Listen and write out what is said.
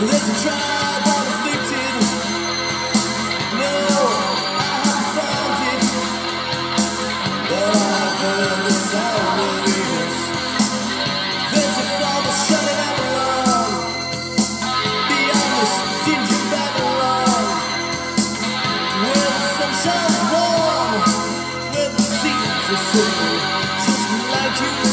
There's a tribe. No, I have found it. But I've heard the sound of. There's a out. Beyond. Where the warm. Where the seas are simple. Just like you.